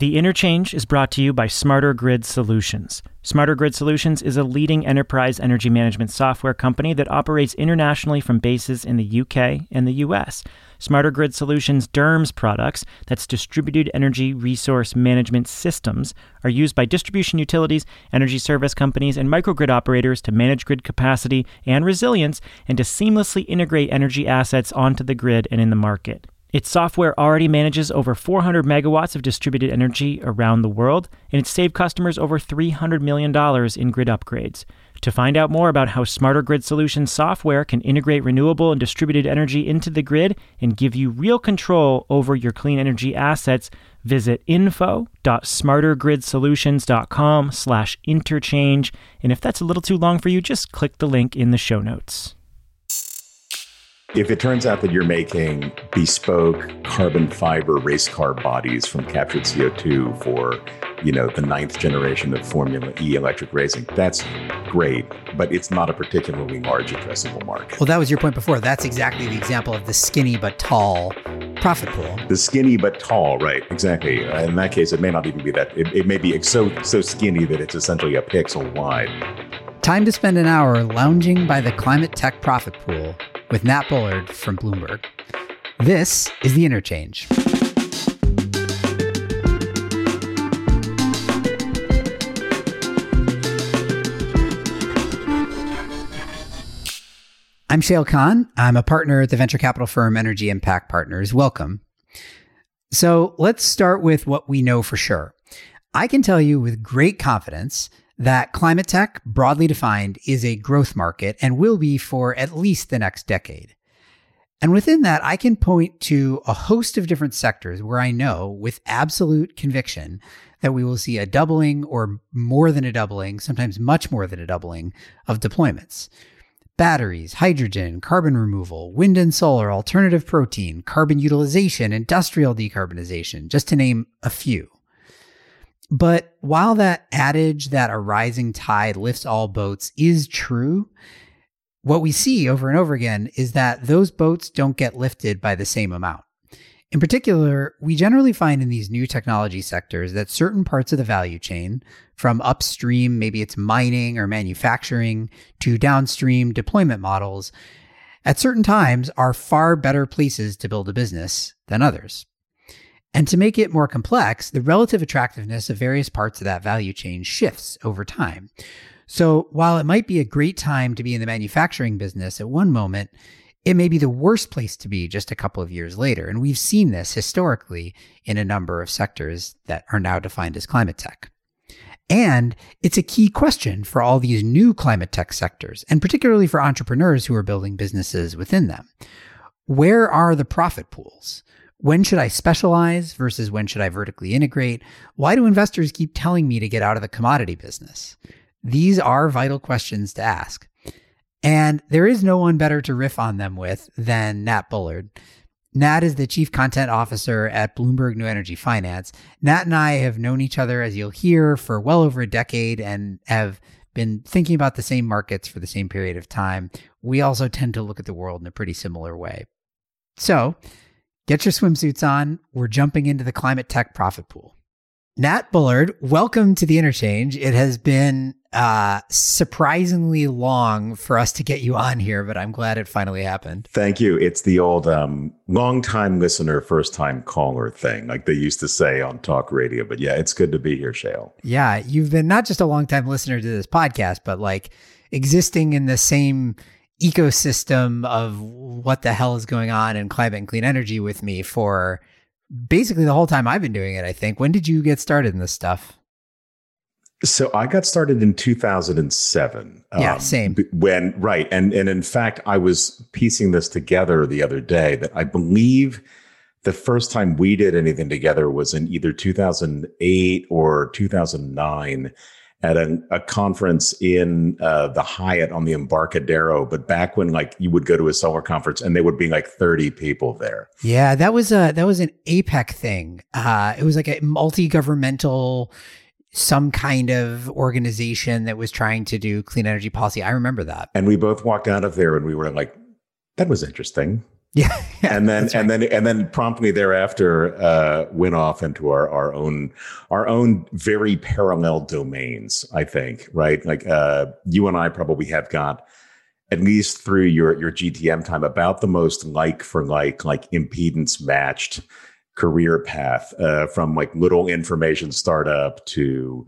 The Interchange is brought to you by Smarter Grid Solutions. Smarter Grid Solutions is a leading enterprise energy management software company that operates internationally from bases in the UK and the US. Smarter Grid Solutions DERMS products, that's distributed energy resource management systems, are used by distribution utilities, energy service companies, and microgrid operators to manage grid capacity and resilience and to seamlessly integrate energy assets onto the grid and in the market. Its software already manages over 400 megawatts of distributed energy around the world, and it's saved customers over $300 million in grid upgrades. To find out more about how Smarter Grid Solutions software can integrate renewable and distributed energy into the grid and give you real control over your clean energy assets, visit info.smartergridsolutions.com slash interchange. And if that's a little too long for you, just click the link in the show notes. If it turns out that you're making bespoke carbon fiber race car bodies from captured CO2 for, you know, the ninth generation of Formula E electric racing, that's great, but it's not a particularly large addressable market. Well, that was your point before. That's exactly the example of the skinny but tall profit pool. The skinny but tall, right? Exactly. In that case, it may not even be that. It, it may be so so skinny that it's essentially a pixel wide. Time to spend an hour lounging by the climate tech profit pool with Nat Bullard from Bloomberg. This is The Interchange. I'm Shayle Kann. I'm a partner at the venture capital firm Energy Impact Partners. Welcome. So let's start with what we know for sure. I can tell you with great confidence that climate tech, broadly defined, is a growth market and will be for at least the next decade. And within that, I can point to a host of different sectors where I know with absolute conviction that we will see a doubling or more than a doubling, sometimes much more than a doubling of deployments. Batteries, hydrogen, carbon removal, wind and solar, alternative protein, carbon utilization, industrial decarbonization, just to name a few. But while that adage that a rising tide lifts all boats is true, what we see over and over again is that those boats don't get lifted by the same amount. In particular, we generally find in these new technology sectors that certain parts of the value chain, from upstream, maybe it's mining or manufacturing, to downstream deployment models, at certain times are far better places to build a business than others. And to make it more complex, the relative attractiveness of various parts of that value chain shifts over time. So while it might be a great time to be in the manufacturing business at one moment, it may be the worst place to be just a couple of years later. And we've seen this historically in a number of sectors that are now defined as climate tech. And it's a key question for all these new climate tech sectors, and particularly for entrepreneurs who are building businesses within them. Where are the profit pools? When should I specialize versus when should I vertically integrate? Why do investors keep telling me to get out of the commodity business? These are vital questions to ask. And there is no one better to riff on them with than Nat Bullard. Nat is the chief content officer at Bloomberg New Energy Finance. Nat and I have known each other, as you'll hear, for well over a decade and have been thinking about the same markets for the same period of time. We also tend to look at the world in a pretty similar way. So, Get your swimsuits on. We're jumping into the climate tech profit pool. Nat Bullard, welcome to the interchange. It has been uh, surprisingly long for us to get you on here, but I'm glad it finally happened. Thank you. It's the old um, long time listener, first time caller thing, like they used to say on talk radio. But yeah, it's good to be here, Shayle. Yeah, you've been not just a long time listener to this podcast, but like existing in the same ecosystem of what the hell is going on in climate and clean energy with me for basically the whole time I've been doing it, I think. When did you get started in this stuff? So I got started in 2007. Yeah, um, same. When right, and and in fact, I was piecing this together the other day that I believe the first time we did anything together was in either 2008 or 2009 at a, a conference in uh, the Hyatt on the Embarcadero, but back when like you would go to a solar conference and there would be like 30 people there. Yeah, that was a that was an APEC thing. Uh, it was like a multi-governmental some kind of organization that was trying to do clean energy policy. I remember that. And we both walked out of there and we were like, that was interesting. Yeah, yeah and then right. and then and then promptly thereafter uh, went off into our our own our own very parallel domains. I think right, like uh, you and I probably have got at least through your your GTM time about the most like for like like impedance matched career path uh, from like little information startup to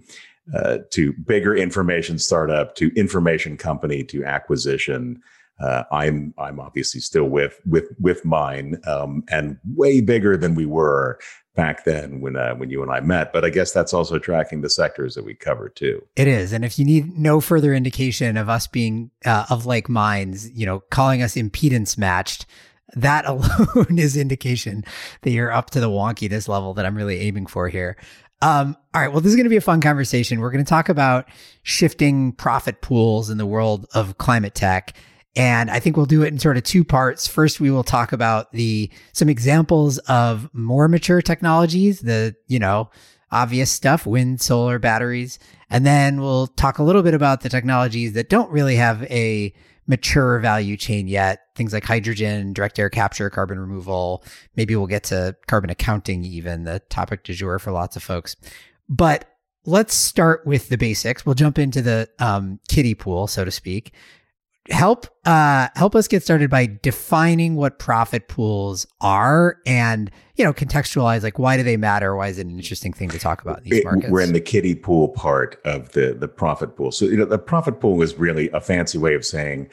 uh, to bigger information startup to information company to acquisition. Uh, I'm I'm obviously still with with with mine um, and way bigger than we were back then when uh, when you and I met. But I guess that's also tracking the sectors that we cover too. It is, and if you need no further indication of us being uh, of like minds, you know, calling us impedance matched, that alone is indication that you're up to the wonkiness level that I'm really aiming for here. Um, all right. Well, this is going to be a fun conversation. We're going to talk about shifting profit pools in the world of climate tech. And I think we'll do it in sort of two parts. First, we will talk about the some examples of more mature technologies, the, you know, obvious stuff, wind, solar, batteries. And then we'll talk a little bit about the technologies that don't really have a mature value chain yet. Things like hydrogen, direct air capture, carbon removal. Maybe we'll get to carbon accounting, even the topic du jour for lots of folks. But let's start with the basics. We'll jump into the um, kiddie pool, so to speak. Help uh, help us get started by defining what profit pools are, and you know, contextualize like why do they matter? Why is it an interesting thing to talk about in these markets? We're in the kiddie pool part of the the profit pool. So you know, the profit pool is really a fancy way of saying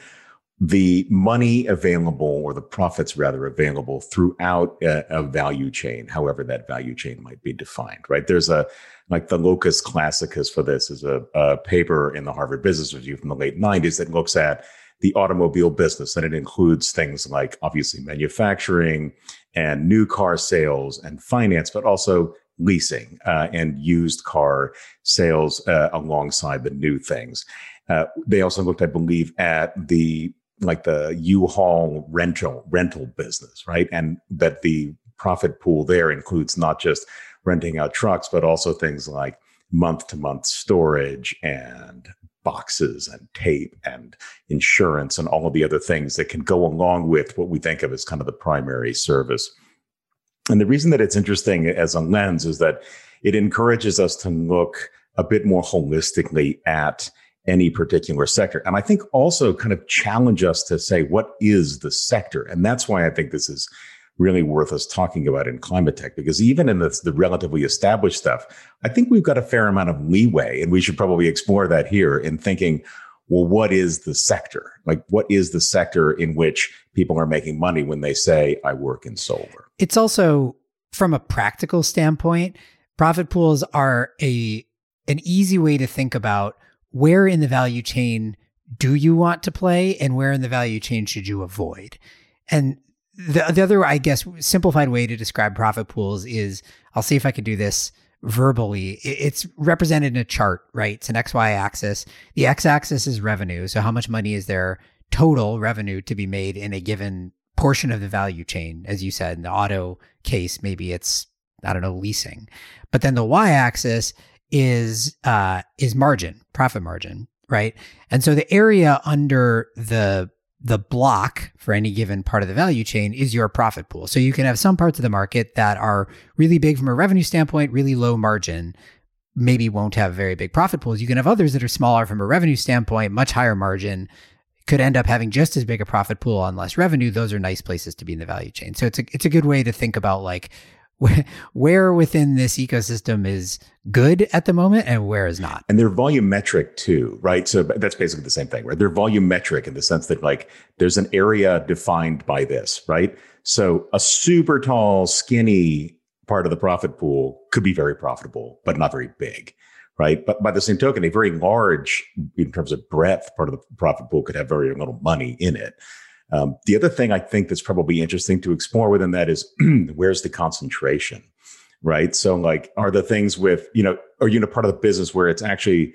the money available or the profits rather available throughout a, a, value chain, however that value chain might be defined, right? There's a, like the locus classicus for this is a, a paper in the Harvard Business Review from the late 90s that looks at the automobile business. And it includes things like obviously manufacturing and new car sales and finance, but also leasing uh, and used car sales uh, alongside the new things. Uh, they also looked, I believe, at the like the U-Haul rental rental business, right? And that the profit pool there includes not just renting out trucks, but also things like month to month storage and boxes and tape and insurance and all of the other things that can go along with what we think of as kind of the primary service. And the reason that it's interesting as a lens is that it encourages us to look a bit more holistically at any particular sector. And I think also kind of challenge us to say, what is the sector? And that's why I think this is really worth us talking about in climate tech, because even in the, the relatively established stuff, I think we've got a fair amount of leeway. And we should probably explore that here in thinking, well, what is the sector? Like, what is the sector in which people are making money when they say, I work in solar? It's also, from a practical standpoint, profit pools are a an easy way to think about where in the value chain do you want to play and where in the value chain should you avoid? And the, the other, I guess, simplified way to describe profit pools is I'll see if I can do this verbally. It's represented in a chart, right? It's an XY axis. The X axis is revenue. So, how much money is there total revenue to be made in a given portion of the value chain? As you said, in the auto case, maybe it's, I don't know, leasing. But then the Y axis is uh, is margin, profit margin, right? And so the area under the the block for any given part of the value chain is your profit pool. So you can have some parts of the market that are really big from a revenue standpoint, really low margin, maybe won't have very big profit pools. You can have others that are smaller from a revenue standpoint, much higher margin, could end up having just as big a profit pool on less revenue. Those are nice places to be in the value chain. So it's a it's a good way to think about like where within this ecosystem is good at the moment and where is not. And they're volumetric too, right? So that's basically the same thing, right? They're volumetric in the sense that like there's an area defined by this, right? So a super tall, skinny part of the profit pool could be very profitable, but not very big, right? But by the same token, a very large, in terms of breadth, part of the profit pool could have very little money in it. Um, the other thing I think that's probably interesting to explore within that is where's the concentration, right? So, like, are the things with, you know, are you in a part of the business where it's actually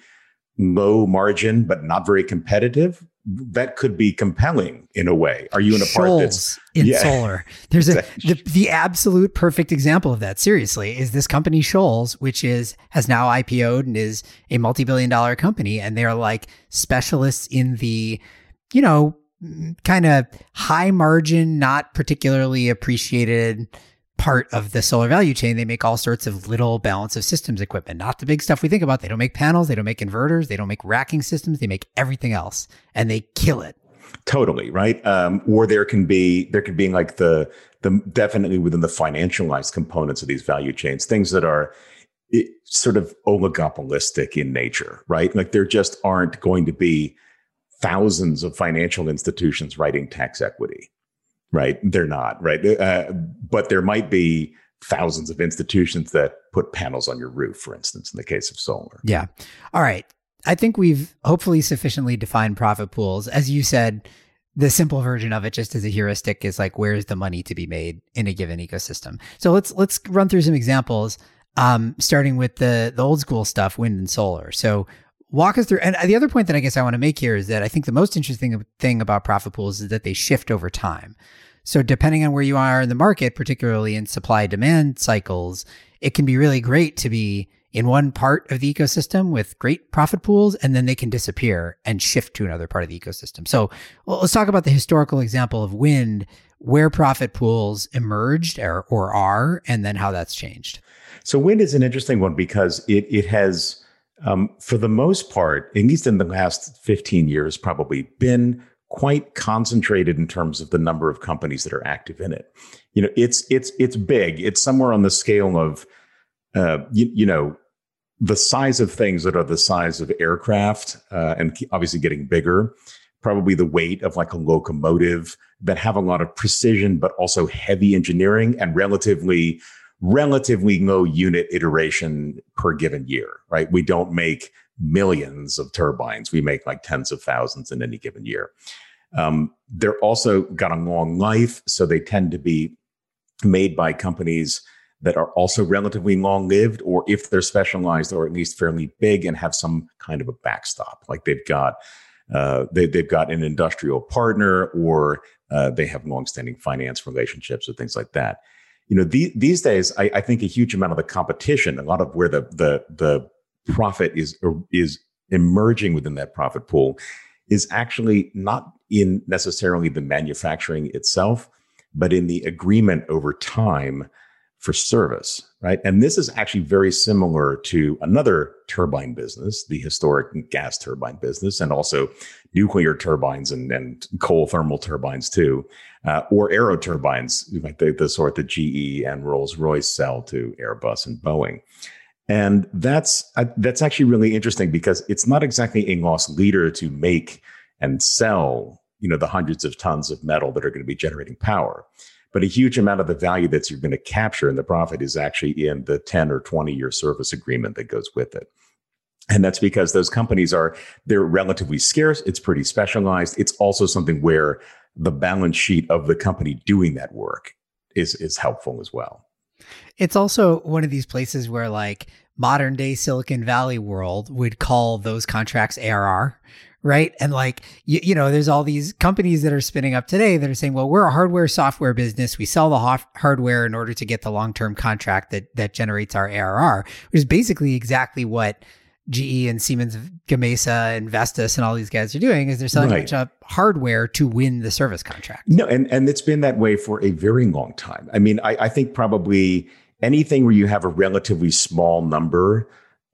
low margin but not very competitive? That could be compelling in a way. Are you in a Shoals part that's in yeah. solar? There's a the, the absolute perfect example of that. Seriously, is this company Shoals, which is has now IPO'd and is a multi-billion dollar company, and they're like specialists in the, you know, kind of high margin, not particularly appreciated part of the solar value chain. They make all sorts of little balance of systems equipment, not the big stuff we think about. They don't make panels, they don't make inverters, they don't make racking systems, they make everything else and they kill it. Totally right. Um, or there can be there can be like the the definitely within the financialized components of these value chains, things that are it, sort of oligopolistic in nature, right? Like there just aren't going to be thousands of financial institutions writing tax equity, right? They're not, right? Uh, but there might be thousands of institutions that put panels on your roof, for instance, in the case of solar. Yeah. All right. I think we've hopefully sufficiently defined profit pools. As you said, the simple version of it just as a heuristic is like where's the money to be made in a given ecosystem. So let's let's run through some examples um, starting with the the old school stuff, wind and solar. So walk us through. And the other point that I guess I want to make here is that I think the most interesting thing about profit pools is that they shift over time. So depending on where you are in the market, particularly in supply demand cycles, it can be really great to be in one part of the ecosystem with great profit pools, and then they can disappear and shift to another part of the ecosystem. So well, let's talk about the historical example of wind, where profit pools emerged or, or are, and then how that's changed. So wind is an interesting one because it it has, um, for the most part, at least in the last fifteen years, probably been quite concentrated in terms of the number of companies that are active in it. You know, it's it's it's big. It's somewhere on the scale of, uh, you, you know, the size of things that are the size of aircraft uh, and obviously getting bigger probably the weight of like a locomotive that have a lot of precision but also heavy engineering and relatively relatively low unit iteration per given year right we don't make millions of turbines we make like tens of thousands in any given year um, they're also got a long life so they tend to be made by companies that are also relatively long lived, or if they're specialized or at least fairly big and have some kind of a backstop, like they've got. Uh, they, they've got an industrial partner or uh, they have longstanding finance relationships or things like that. You know, the, these days, I, I, think a huge amount of the competition, a lot of where the the the profit is er, is emerging within that profit pool, is actually not in necessarily the manufacturing itself, but in the agreement over time for service, right? And this is actually very similar to another turbine business, the historic gas turbine business, and also nuclear turbines and, and coal thermal turbines too, uh, or aero turbines, like the, the sort that GE and Rolls Royce sell to Airbus and Boeing. And that's uh, that's actually really interesting because it's not exactly a loss leader to make and sell, you know, the hundreds of tons of metal that are going to be generating power but a huge amount of the value that you're going to capture in the profit is actually in the 10 or 20 year service agreement that goes with it. And that's because those companies are they're relatively scarce it's pretty specialized it's also something where the balance sheet of the company doing that work is is helpful as well. It's also one of these places where like modern day silicon valley world would call those contracts ARR right? And like, you, you, know, there's all these companies that are spinning up today that are saying, well, we're a hardware software business. We sell the hardware in order to get the long term contract that that generates our ARR, which is basically exactly what GE and Siemens Gamesa and Vestas and all these guys are doing is they're selling right. a bunch of hardware to win the service contract. No, and, and it's been that way for a very long time. I mean, I, I think probably anything where you have a relatively small number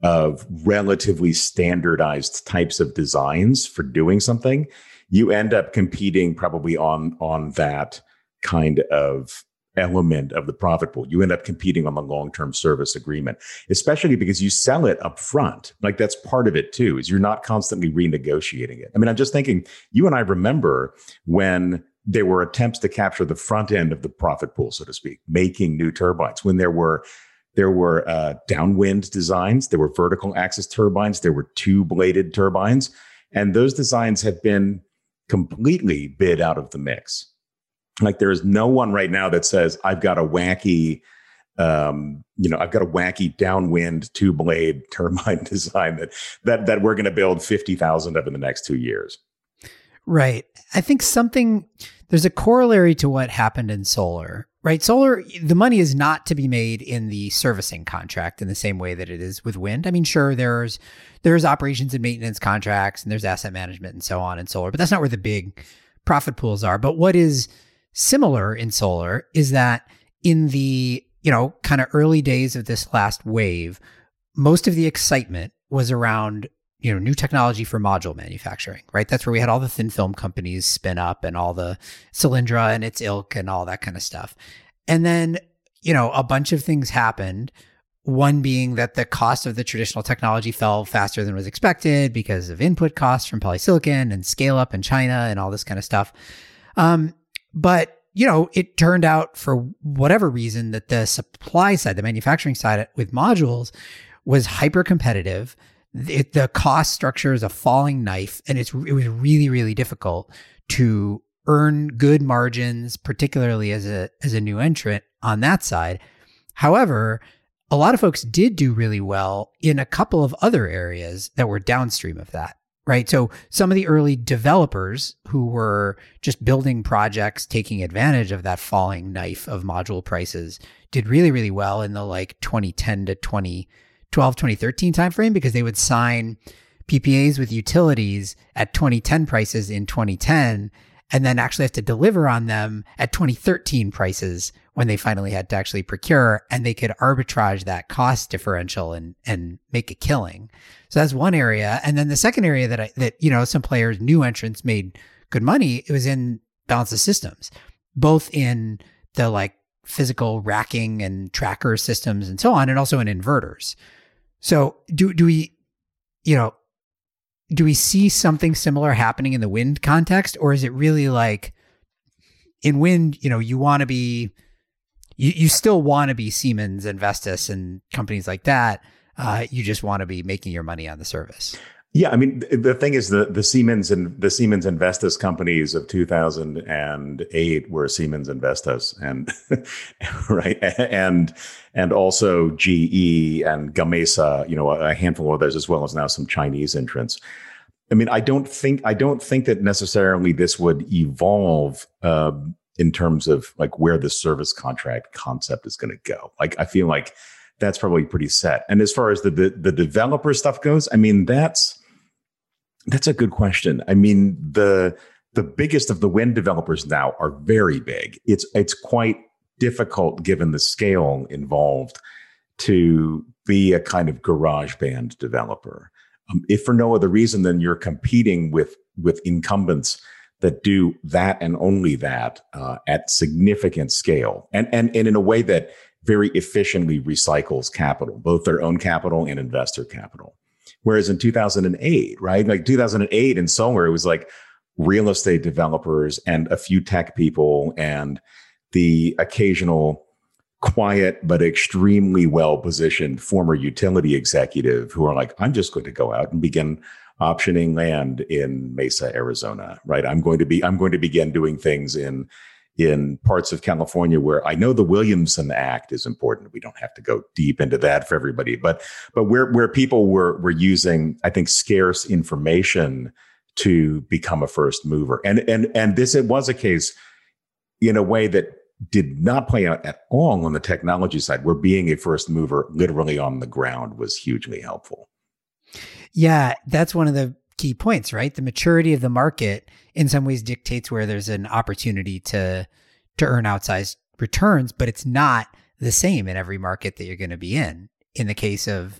of relatively standardized types of designs for doing something, you end up competing probably on on that kind of element of the profit pool. You end up competing on the long-term service agreement, especially because you sell it up front. Like that's part of it too, is you're not constantly renegotiating it. I mean, I'm just thinking you and I remember when there were attempts to capture the front end of the profit pool, so to speak, making new turbines, when there were there were uh, downwind designs, there were vertical axis turbines, there were two bladed turbines, and those designs have been completely bid out of the mix. Like there is no one right now that says I've got a wacky, um, you know, I've got a wacky downwind two blade turbine design that that that we're going to build fifty thousand of in the next two years. Right. I think something there's a corollary to what happened in solar right? Solar, the money is not to be made in the servicing contract in the same way that it is with wind. I mean, sure, there's there's operations and maintenance contracts and there's asset management and so on in solar, but that's not where the big profit pools are. But what is similar in solar is that in the, you know, kind of early days of this last wave, most of the excitement was around you know new technology for module manufacturing right that's where we had all the thin film companies spin up and all the Solyndra and its ilk and all that kind of stuff and then you know a bunch of things happened one being that the cost of the traditional technology fell faster than was expected because of input costs from polysilicon and scale up in China and all this kind of stuff. Um, but you know, it turned out for whatever reason that the supply side, the manufacturing side with modules was hyper competitive. It, the cost structure is a falling knife, and it's it was really really difficult to earn good margins, particularly as a as a new entrant on that side. However, a lot of folks did do really well in a couple of other areas that were downstream of that. Right. So some of the early developers who were just building projects, taking advantage of that falling knife of module prices, did really, really well in the like 2010 to 20 2012, 2013 timeframe because they would sign PPAs with utilities at 2010 prices in 2010 and then actually have to deliver on them at 2013 prices when they finally had to actually procure and they could arbitrage that cost differential and and make a killing. So that's one area. And then the second area that I, that you know some players new entrants made good money it was in balance of systems both in the like physical racking and tracker systems and so on and also in inverters. So do do we, you know, do we see something similar happening in the wind context, or is it really like in wind? You know, you want to be, you you still want to be Siemens and Vestas and companies like that. Uh, you just want to be making your money on the service. Yeah, I mean the thing is the the Siemens and the Siemens and Vestas companies of 2008 were Siemens and Vestas and right and and also GE and Gamesa, you know, a handful of others as well as now some Chinese entrants. I mean, I don't think I don't think that necessarily this would evolve uh, in terms of like where the service contract concept is going to go. Like, I feel like that's probably pretty set. And as far as the, the the developer stuff goes, I mean, that's that's a good question. I mean, the the biggest of the wind developers now are very big. It's it's quite difficult given the scale involved to be a kind of garage band developer. Um, if for no other reason than you're competing with with incumbents that do that and only that uh, at significant scale and, and and in a way that very efficiently recycles capital, both their own capital and investor capital. Whereas in 2008, right? Like 2008 in solar, it was like real estate developers and a few tech people and the occasional quiet but extremely well positioned former utility executive who are like, I'm just going to go out and begin optioning land in Mesa, Arizona, right? I'm going to be, I'm going to begin doing things in in parts of California where I know the Williamson Act is important. We don't have to go deep into that for everybody, but but where where people were were using, I think, scarce information to become a first mover, and and and this it was a case in a way that did not play out at all on the technology side, where being a first mover literally on the ground was hugely helpful. Yeah, that's one of the key points, right? The maturity of the market in some ways dictates where there's an opportunity to to earn outsized returns, but it's not the same in every market that you're going to be in. In the case of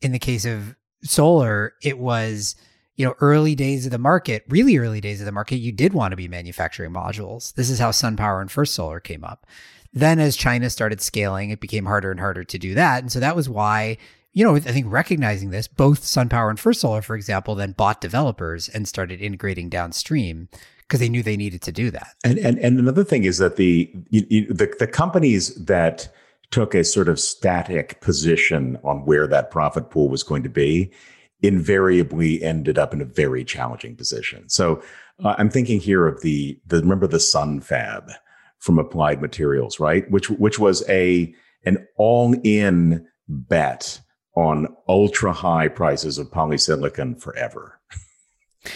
in the case of solar, it was you know early days of the market, really early days of the market, you did want to be manufacturing modules. This is how SunPower and First Solar came up. Then as China started scaling, it became harder and harder to do that. And so that was why you know, I think recognizing this, both SunPower and First Solar, for example, then bought developers and started integrating downstream because they knew they needed to do that. And and and another thing is that the you, you, the the companies that took a sort of static position on where that profit pool was going to be invariably ended up in a very challenging position. So uh, I'm thinking here of the the remember the SunFab from Applied Materials, right? Which which was a an all in bet on ultra high prices of polysilicon forever.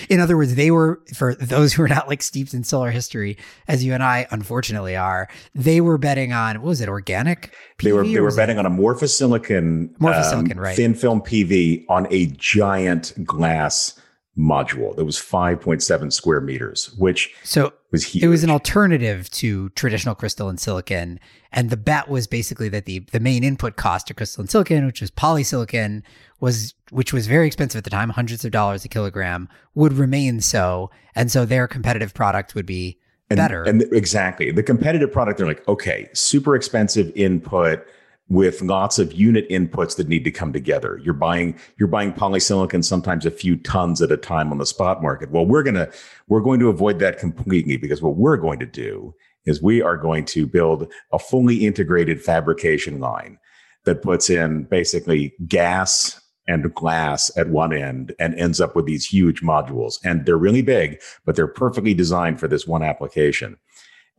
In other words, they were, for those who are not like steeped in solar history, as you and I unfortunately are, they were betting on, what was it, organic? PV they were, they were betting on amorphous silicon, amorphous um, silicon, right. thin film PV on a giant glass module that was 5.7 square meters, which so was huge. It was an alternative to traditional crystalline silicon. And the bet was basically that the, the main input cost to crystalline silicon, which was polysilicon, was which was very expensive at the time, hundreds of dollars a kilogram, would remain so. And so their competitive product would be and, better. And exactly. The competitive product, they're like, okay, super expensive input with lots of unit inputs that need to come together. You're buying you're buying polysilicon sometimes a few tons at a time on the spot market. Well, we're going to we're going to avoid that completely because what we're going to do is we are going to build a fully integrated fabrication line that puts in basically gas and glass at one end and ends up with these huge modules. And they're really big, but they're perfectly designed for this one application.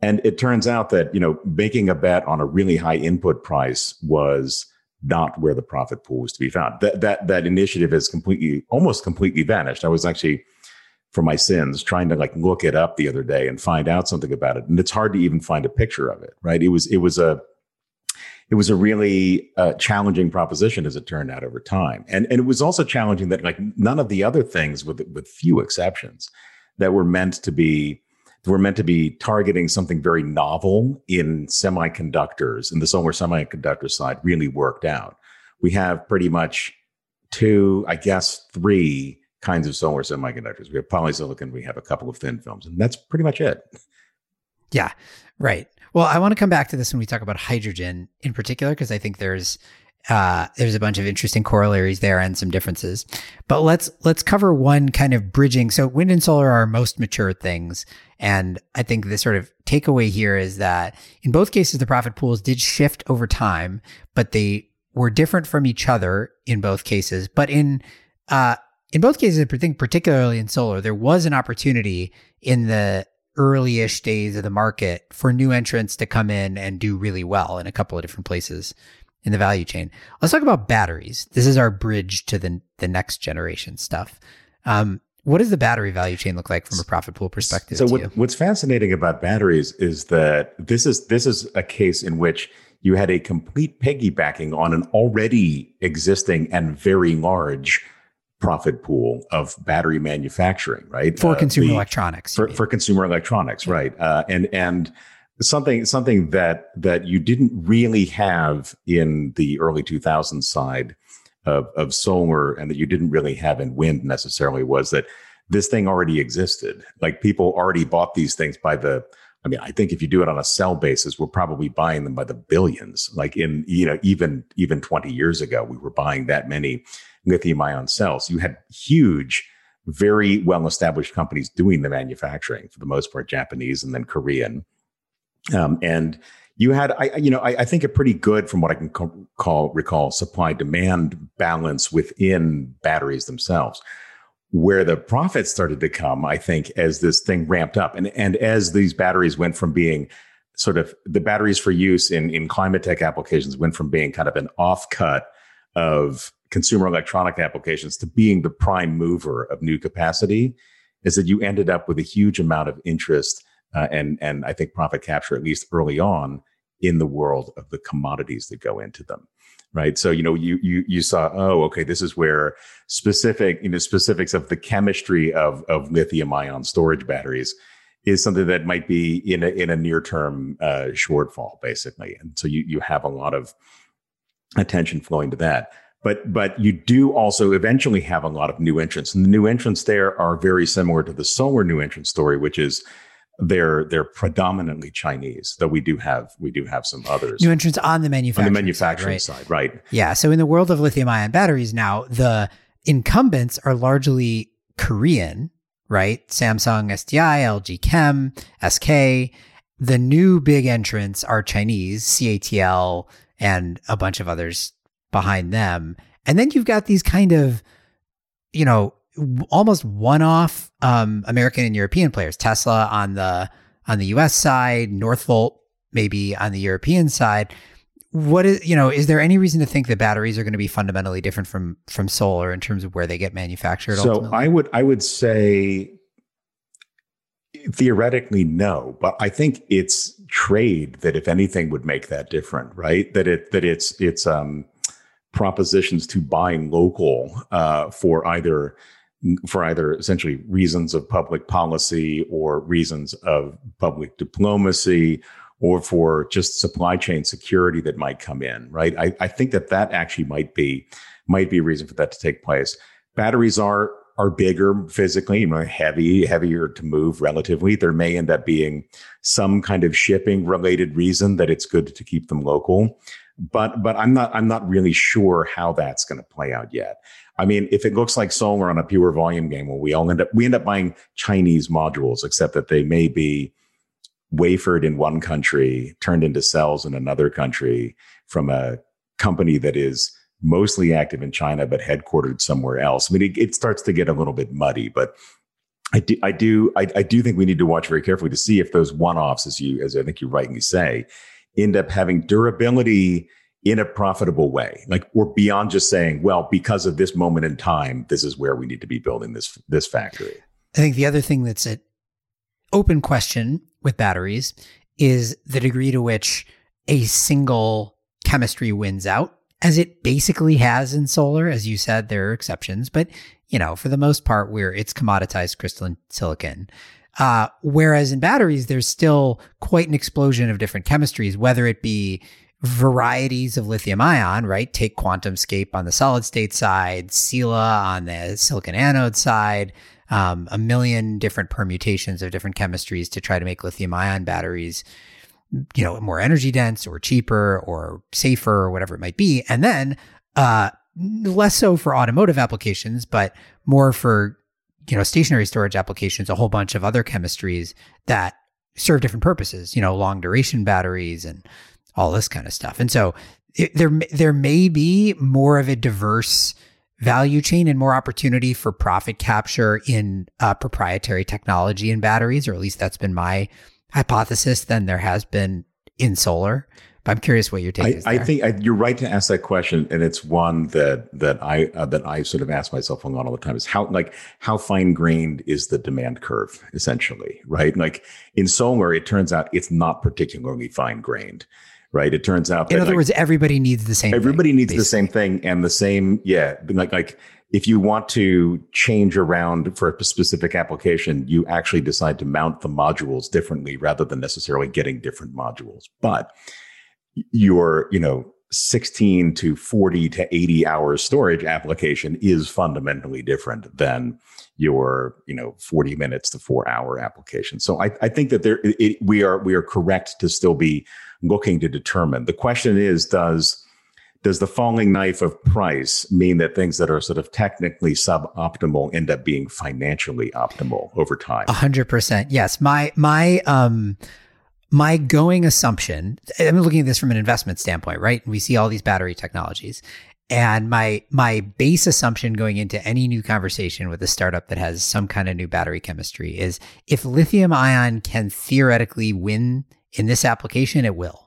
And it turns out that, you know, making a bet on a really high input price was not where the profit pool was to be found. That that that initiative has completely almost completely vanished. I was actually for my sins trying to like look it up the other day and find out something about it. And it's hard to even find a picture of it, right? It was it was a it was a really uh, challenging proposition as it turned out over time. And and it was also challenging that like none of the other things with with few exceptions that were meant to be we're meant to be targeting something very novel in semiconductors, and the solar semiconductor side really worked out. We have pretty much two, I guess, three kinds of solar semiconductors. We have polysilicon, we have a couple of thin films, and that's pretty much it. Yeah, right. Well, I want to come back to this when we talk about hydrogen in particular, because I think there's uh, there's a bunch of interesting corollaries there and some differences. But let's let's cover one kind of bridging. So wind and solar are our most mature things, and I think the sort of takeaway here is that in both cases the profit pools did shift over time, but they were different from each other in both cases. But in uh, in both cases, I think particularly in solar, there was an opportunity in the early-ish days of the market for new entrants to come in and do really well in a couple of different places in the value chain. Let's talk about batteries. This is our bridge to the the next generation stuff. Um, what does the battery value chain look like from a profit pool perspective? So what, what's fascinating about batteries is that this is this is a case in which you had a complete piggybacking on an already existing and very large profit pool of battery manufacturing, right? For uh, consumer the, electronics. For, for consumer electronics, yeah. right? Uh, and and something something that that you didn't really have in the early 2000s side of, of solar and that you didn't really have in wind necessarily was that this thing already existed. Like people already bought these things by the i mean i think if you do it on a cell basis we're probably buying them by the billions. Like in you know even even 20 years ago we were buying that many lithium ion cells. You had huge very well established companies doing the manufacturing for the most part japanese and then korean um, and you had, I, you know, I, I, think a pretty good, from what I can call recall, supply demand balance within batteries themselves. Where the profits started to come, I think, as this thing ramped up, and and as these batteries went from being sort of the batteries for use in in climate tech applications went from being kind of an offcut of consumer electronic applications to being the prime mover of new capacity, is that you ended up with a huge amount of interest uh, and and I think profit capture at least early on in the world of the commodities that go into them right? So you know you you you saw oh okay this is where specific you know specifics of the chemistry of of lithium ion storage batteries is something that might be in a in a near term uh, shortfall basically. And so you you have a lot of attention flowing to that. But but you do also eventually have a lot of new entrants. And the new entrants there are very similar to the solar new entrant story which is they're they're predominantly Chinese, though we do have we do have some others. New entrants on the manufacturing on the manufacturing side, right? side, right? Yeah. So in the world of lithium ion batteries now, the incumbents are largely Korean, right? Samsung, SDI, LG Chem, SK. The new big entrants are Chinese, CATL, and a bunch of others behind them. And then you've got these kind of, you know, almost one-off um, American and European players. Tesla on the on the U.S. side, Northvolt maybe on the European side. What is you know? Is there any reason to think that batteries are going to be fundamentally different from from solar in terms of where they get manufactured? So ultimately? I would I would say theoretically no, but I think it's trade that if anything would make that different, right? That it that it's it's um propositions to buying local uh, for either for either essentially reasons of public policy or reasons of public diplomacy or for just supply chain security that might come in, right? I, I think that that actually might be might be a reason for that to take place. Batteries are are bigger physically, you know, heavy, heavier to move relatively. There may end up being some kind of shipping related reason that it's good to keep them local. But but I'm not I'm not really sure how that's going to play out yet. I mean, if it looks like solar on a pure volume game, well, we all end up we end up buying Chinese modules, except that they may be wafered in one country, turned into cells in another country from a company that is mostly active in China but headquartered somewhere else. I mean, it, it starts to get a little bit muddy, but I do, I do, I, I, do think we need to watch very carefully to see if those one-offs, as you, as I think you rightly say, end up having durability in a profitable way. Like we're beyond just saying, well, because of this moment in time, this is where we need to be building this this factory. I think the other thing that's an open question with batteries is the degree to which a single chemistry wins out, as it basically has in solar. As you said, there are exceptions, but you know, for the most part, where it's commoditized crystalline silicon. Uh, whereas in batteries, there's still quite an explosion of different chemistries, whether it be varieties of lithium ion, right? Take QuantumScape on the solid state side, Sila on the silicon anode side, um, a million different permutations of different chemistries to try to make lithium ion batteries, you know, more energy dense or cheaper or safer or whatever it might be. And then, uh, less so for automotive applications, but more for, you know, stationary storage applications, a whole bunch of other chemistries that serve different purposes, you know, long duration batteries and all this kind of stuff. And so it, there, there may be more of a diverse value chain and more opportunity for profit capture in uh, proprietary technology in batteries, or at least that's been my hypothesis than there has been in solar. But I'm curious what your take I. I think I, you're right to ask that question, and it's one that that I uh, that I sort of ask myself lot all the time: is how like how fine grained is the demand curve, essentially, right? Like in solar, it turns out it's not particularly fine grained right? It turns out. That, In other like, words, everybody needs the same. Everybody thing, needs basically. the same thing and the same. Yeah, like like if you want to change around for a specific application, you actually decide to mount the modules differently rather than necessarily getting different modules. But your, you know, 16 to 40 to 80 hours storage application is fundamentally different than your you know 40 minutes to four hour application so i, I think that there it, we are we are correct to still be looking to determine the question is does does the falling knife of price mean that things that are sort of technically suboptimal end up being financially optimal over time? A hundred percent. Yes. My, my, um, my going assumption, I'm looking at this from an investment standpoint, right? We see all these battery technologies. And my my base assumption going into any new conversation with a startup that has some kind of new battery chemistry is if lithium ion can theoretically win in this application, it will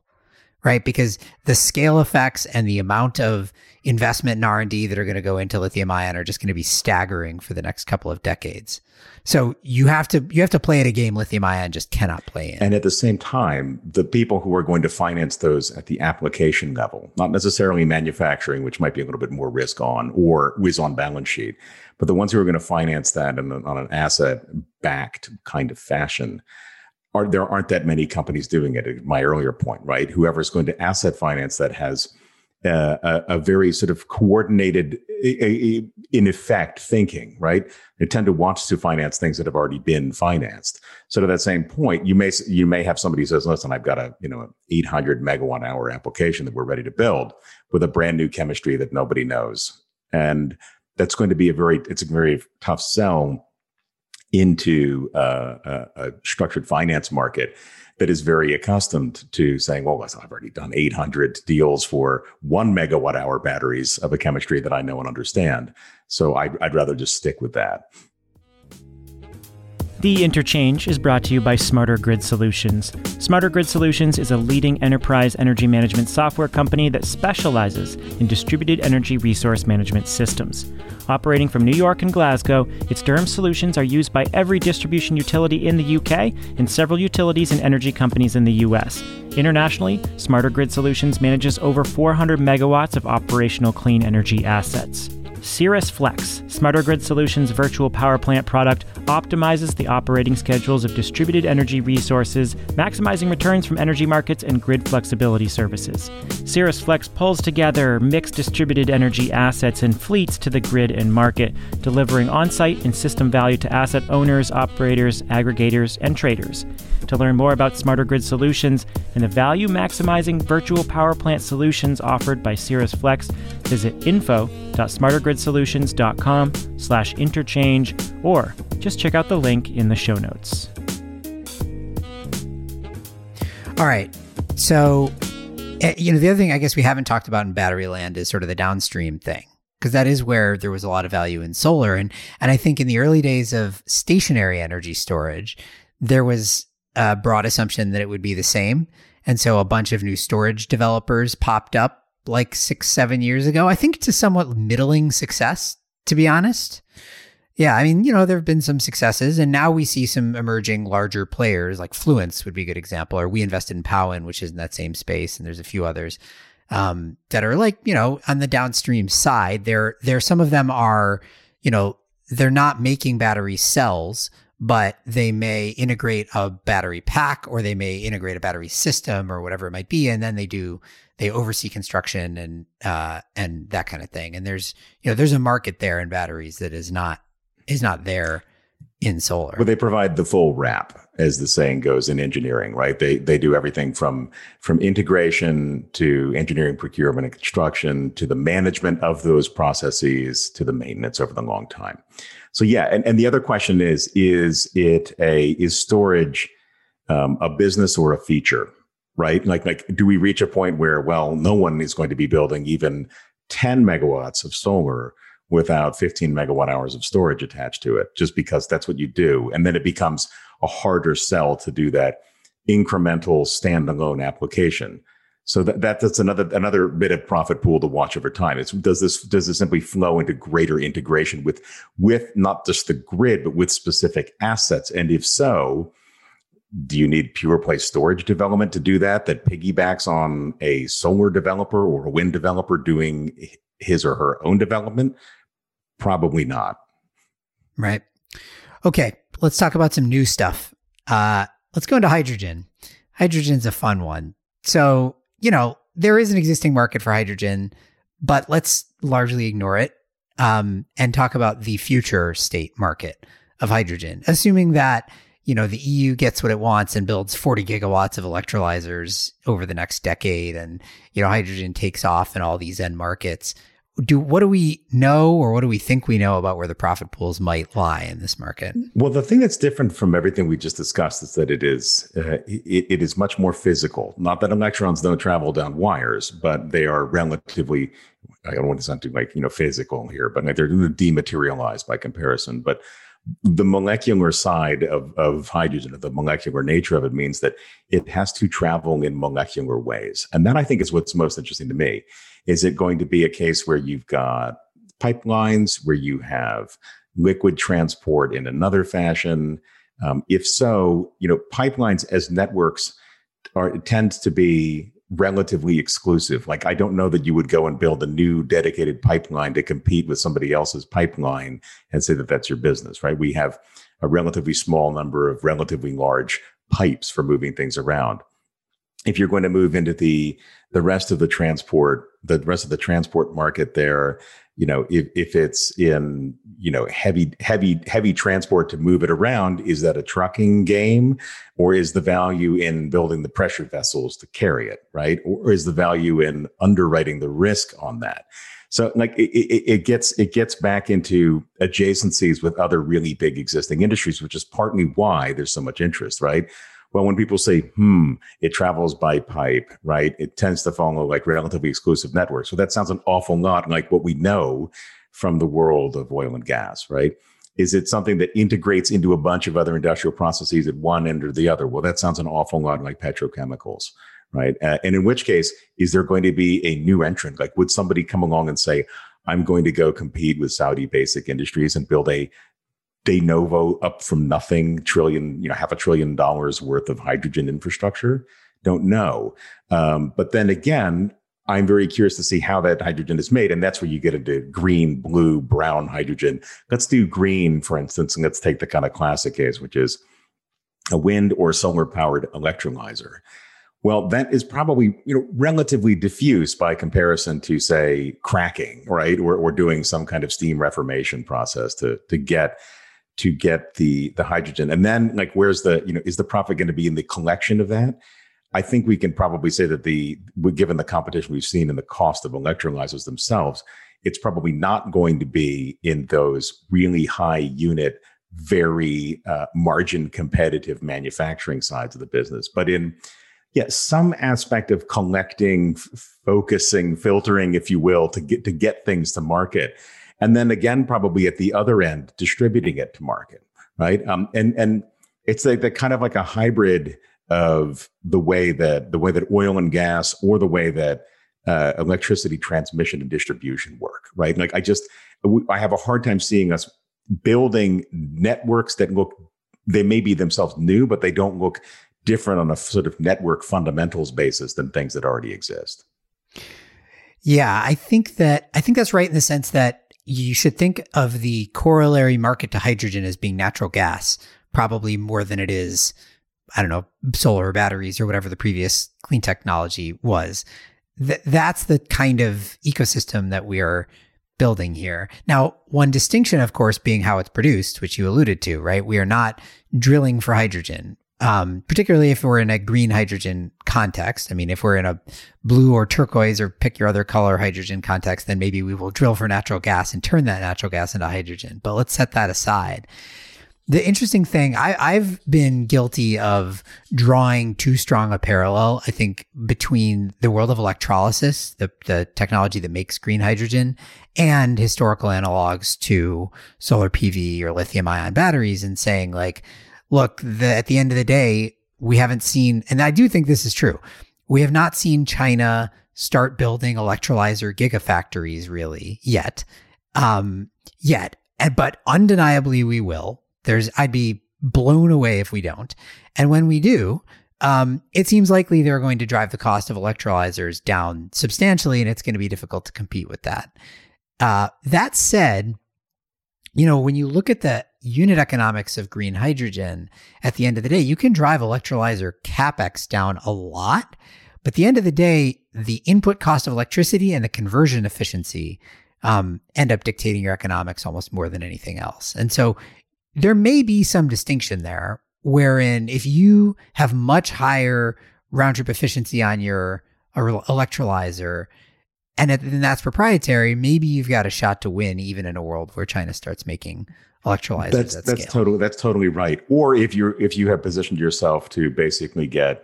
right? Because the scale effects and the amount of investment in R&D that are going to go into lithium ion are just going to be staggering for the next couple of decades. So you have to you have to play at a game lithium ion just cannot play in. And at the same time, the people who are going to finance those at the application level, not necessarily manufacturing, which might be a little bit more risk on or is on balance sheet, but the ones who are going to finance that on an asset backed kind of fashion, are there aren't that many companies doing it. My earlier point, right? Whoever's going to asset finance that has uh, a, a, very sort of coordinated, in effect, thinking, right? They tend to want to finance things that have already been financed. So to that same point, you may you may have somebody who says, "Listen, I've got a you know 800 megawatt hour application that we're ready to build with a brand new chemistry that nobody knows," and that's going to be a very it's a very tough sell into uh, a, structured finance market that is very accustomed to saying, well, I've already done 800 deals for one megawatt hour batteries of a chemistry that I know and understand. So I'd, I'd rather just stick with that. The Interchange is brought to you by Smarter Grid Solutions. Smarter Grid Solutions is a leading enterprise energy management software company that specializes in distributed energy resource management systems. Operating from New York and Glasgow, its DERMS solutions are used by every distribution utility in the UK and several utilities and energy companies in the US. Internationally, Smarter Grid Solutions manages over 400 megawatts of operational clean energy assets. Cirrus Flex, Smarter Grid Solutions' virtual power plant product, optimizes the operating schedules of distributed energy resources, maximizing returns from energy markets and grid flexibility services. Cirrus Flex pulls together mixed distributed energy assets and fleets to the grid and market, delivering on site and system value to asset owners, operators, aggregators, and traders. To learn more about Smarter Grid Solutions and the value maximizing virtual power plant solutions offered by Cirrus Flex, visit info.smartergridsolutions.com slash interchange or just check out the link in the show notes. All right. So, eh, you know, the other thing I guess we haven't talked about in battery land is sort of the downstream thing because that is where there was a lot of value in solar and and I think in the early days of stationary energy storage there was a broad assumption that it would be the same. And so a bunch of new storage developers popped up like six, seven years ago, I think to somewhat middling success, to be honest. Yeah, I mean, you know, there have been some successes, and now we see some emerging larger players, like Fluence would be a good example, or we invested in Powin, which is in that same space, and there's a few others um, that are like, you know, on the downstream side. There, there, some of them are, you know, they're not making battery cells, but they may integrate a battery pack or they may integrate a battery system or whatever it might be and then they do they oversee construction and uh and that kind of thing. And there's you know there's a market there in batteries that is not is not there in solar. But they provide the full wrap as the saying goes in engineering right? They they do everything from from integration to engineering procurement and construction to the management of those processes to the maintenance over the long time. So yeah, and, and the other question is: is it a is storage um, a business or a feature? Right? Like like do we reach a point where well, no one is going to be building even 10 megawatts of solar without 15 megawatt hours of storage attached to it, just because that's what you do, and then it becomes a harder sell to do that incremental standalone application. So that, that that's another another bit of profit pool to watch over time. It's does this does this simply flow into greater integration with with not just the grid but with specific assets? And if so, do you need pure play storage development to do that that piggybacks on a solar developer or a wind developer doing his or her own development? Probably not. Right. Okay, let's talk about some new stuff. Uh, let's go into hydrogen. Hydrogen's a fun one. So you know, there is an existing market for hydrogen, but let's largely ignore it um, and talk about the future state market of hydrogen, assuming that you know the EU gets what it wants and builds 40 gigawatts of electrolyzers over the next decade, and you know hydrogen takes off in all these end markets. Do what do we know or what do we think we know about where the profit pools might lie in this market? Well the thing that's different from everything we just discussed is that it is uh, it, it is much more physical. Not that electrons don't travel down wires but they are relatively i don't want to sound too like you know physical here but they're dematerialized by comparison. But the molecular side of, of hydrogen, the molecular nature of it means that it has to travel in molecular ways. And that I think is what's most interesting to me is it going to be a case where you've got pipelines, where you have liquid transport in another fashion? Um, if so, you know, pipelines as networks are tend to be relatively exclusive. Like I don't know that you would go and build a new dedicated pipeline to compete with somebody else's pipeline and say that that's your business, right? We have a relatively small number of relatively large pipes for moving things around if you're going to move into the the rest of the transport the rest of the transport market there you know if, if it's in you know heavy heavy heavy transport to move it around is that a trucking game? Or is the value in building the pressure vessels to carry it right? Or is the value in underwriting the risk on that? So like it, it, it gets it gets back into adjacencies with other really big existing industries which is partly why there's so much interest right well, when people say, hmm, it travels by pipe, right? It tends to follow like relatively exclusive networks. So that sounds an awful lot like what we know from the world of oil and gas, right? Is it something that integrates into a bunch of other industrial processes at one end or the other? Well, that sounds an awful lot like petrochemicals, right? Uh, and in which case, is there going to be a new entrant? Like, would somebody come along and say, I'm going to go compete with Saudi Basic Industries and build a de novo up from nothing trillion, you know, half a trillion dollars worth of hydrogen infrastructure? Don't know. Um, but then again, I'm very curious to see how that hydrogen is made. And that's where you get into green, blue, brown hydrogen. Let's do green, for instance, and let's take the kind of classic case, which is a wind or solar powered electrolyzer. Well, that is probably you know relatively diffuse by comparison to say cracking, right? Or, or doing some kind of steam reformation process to to get to get the the hydrogen. And then like where's the you know is the profit going to be in the collection of that? I think we can probably say that the given the competition we've seen and the cost of electrolyzers themselves, it's probably not going to be in those really high unit, very uh, margin competitive manufacturing sides of the business, but in yeah, some aspect of collecting, f- focusing, filtering, if you will, to get to get things to market, and then again, probably at the other end, distributing it to market, right? Um, and and it's like the kind of like a hybrid of the way that the way that oil and gas or the way that uh, electricity transmission and distribution work, right? Like I just I have a hard time seeing us building networks that look they may be themselves new, but they don't look different on a sort of network fundamentals basis than things that already exist. Yeah, I think that I think that's right in the sense that you should think of the corollary market to hydrogen as being natural gas, probably more than it is I don't know, solar batteries or whatever the previous clean technology was. Th- that's the kind of ecosystem that we are building here. Now, one distinction, of course, being how it's produced, which you alluded to, right? We are not drilling for hydrogen. Um, particularly if we're in a green hydrogen context. I mean, if we're in a blue or turquoise or pick your other color hydrogen context, then maybe we will drill for natural gas and turn that natural gas into hydrogen. But let's set that aside the interesting thing, I, have been guilty of drawing too strong a parallel, I think, between the world of electrolysis, the, the technology that makes green hydrogen, and historical analogs to solar PV or lithium ion batteries, and saying, like, look, the, at the end of the day, we haven't seen, and I do think this is true, we have not seen China start building electrolyzer gigafactories really yet. Um, yet. But undeniably, we will there's I'd be blown away if we don't. And when we do, um, it seems likely they're going to drive the cost of electrolyzers down substantially, and it's going to be difficult to compete with that. Uh, that said, you know, when you look at the unit economics of green hydrogen, at the end of the day, you can drive electrolyzer capex down a lot. But at the end of the day, the input cost of electricity and the conversion efficiency um, end up dictating your economics almost more than anything else. And so there may be some distinction there wherein if you have much higher round trip efficiency on your electrolyzer and then that's proprietary, maybe you've got a shot to win even in a world where China starts making electrolyzers. That's that's scale. totally that's totally right. Or if you're if you have positioned yourself to basically get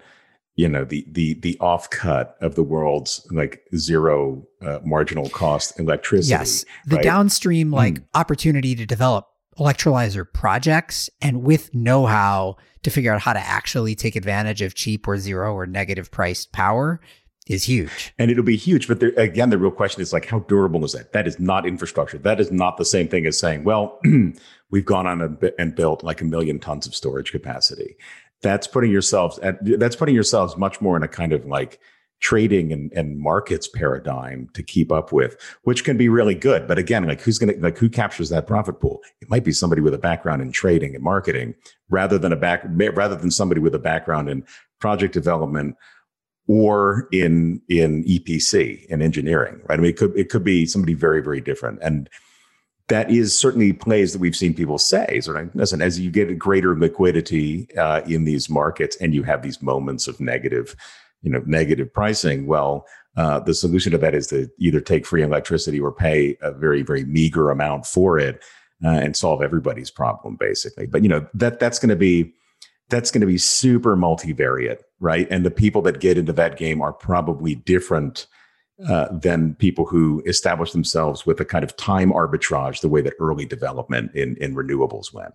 you know the the the off cut of the world's like zero uh, marginal cost electricity. Yes, the right? downstream like mm. opportunity to develop electrolyzer projects and with know how to figure out how to actually take advantage of cheap or zero or negative priced power is huge. And it'll be huge. But there, again, the real question is like, how durable is that? That is not infrastructure. That is not the same thing as saying, well, we've gone on and built like a million tons of storage capacity. That's putting yourselves at, that's putting yourselves much more in a kind of like, trading and, and markets paradigm to keep up with, which can be really good. But again, like who's going to, like who captures that profit pool? It might be somebody with a background in trading and marketing rather than a back, rather than somebody with a background in project development or in, in EPC in engineering, right? I mean, it could, it could be somebody very, very different. And, that is certainly plays that we've seen people say. Listen, as you get greater liquidity uh, in these markets and you have these moments of negative you know negative pricing well uh, the solution to that is to either take free electricity or pay a very very meager amount for it uh, and solve everybody's problem basically but you know that that's going to be that's going to be super multivariate right and the people that get into that game are probably different uh, than people who establish themselves with a kind of time arbitrage the way that early development in in renewables went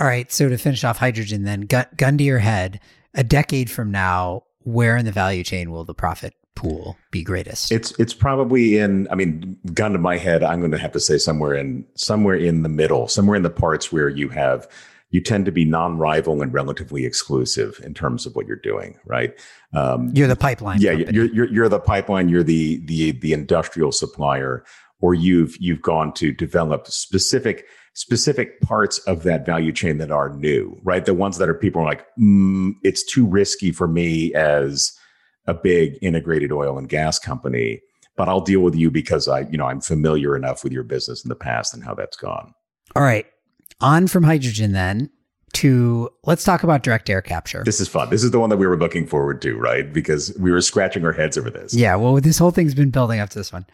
all right so to finish off hydrogen then gun, gun to your head a decade from now where in the value chain will the profit pool be greatest? It's it's probably in. I mean, gun to my head, I'm going to have to say somewhere in somewhere in the middle, somewhere in the parts where you have you tend to be non-rival and relatively exclusive in terms of what you're doing, right? Um, you're the pipeline. Yeah, you're, you're, you're the pipeline. You're the the the industrial supplier, or you've you've gone to develop specific specific parts of that value chain that are new, right? The ones that are people are like, mm, it's too risky for me as a big integrated oil and gas company, but I'll deal with you because I, you know, I'm familiar enough with your business in the past and how that's gone. All right on from hydrogen then to let's talk about direct air capture. This is fun. This is the one that we were looking forward to, right? Because we were scratching our heads over this. Yeah, well, this whole thing's been building up to this one.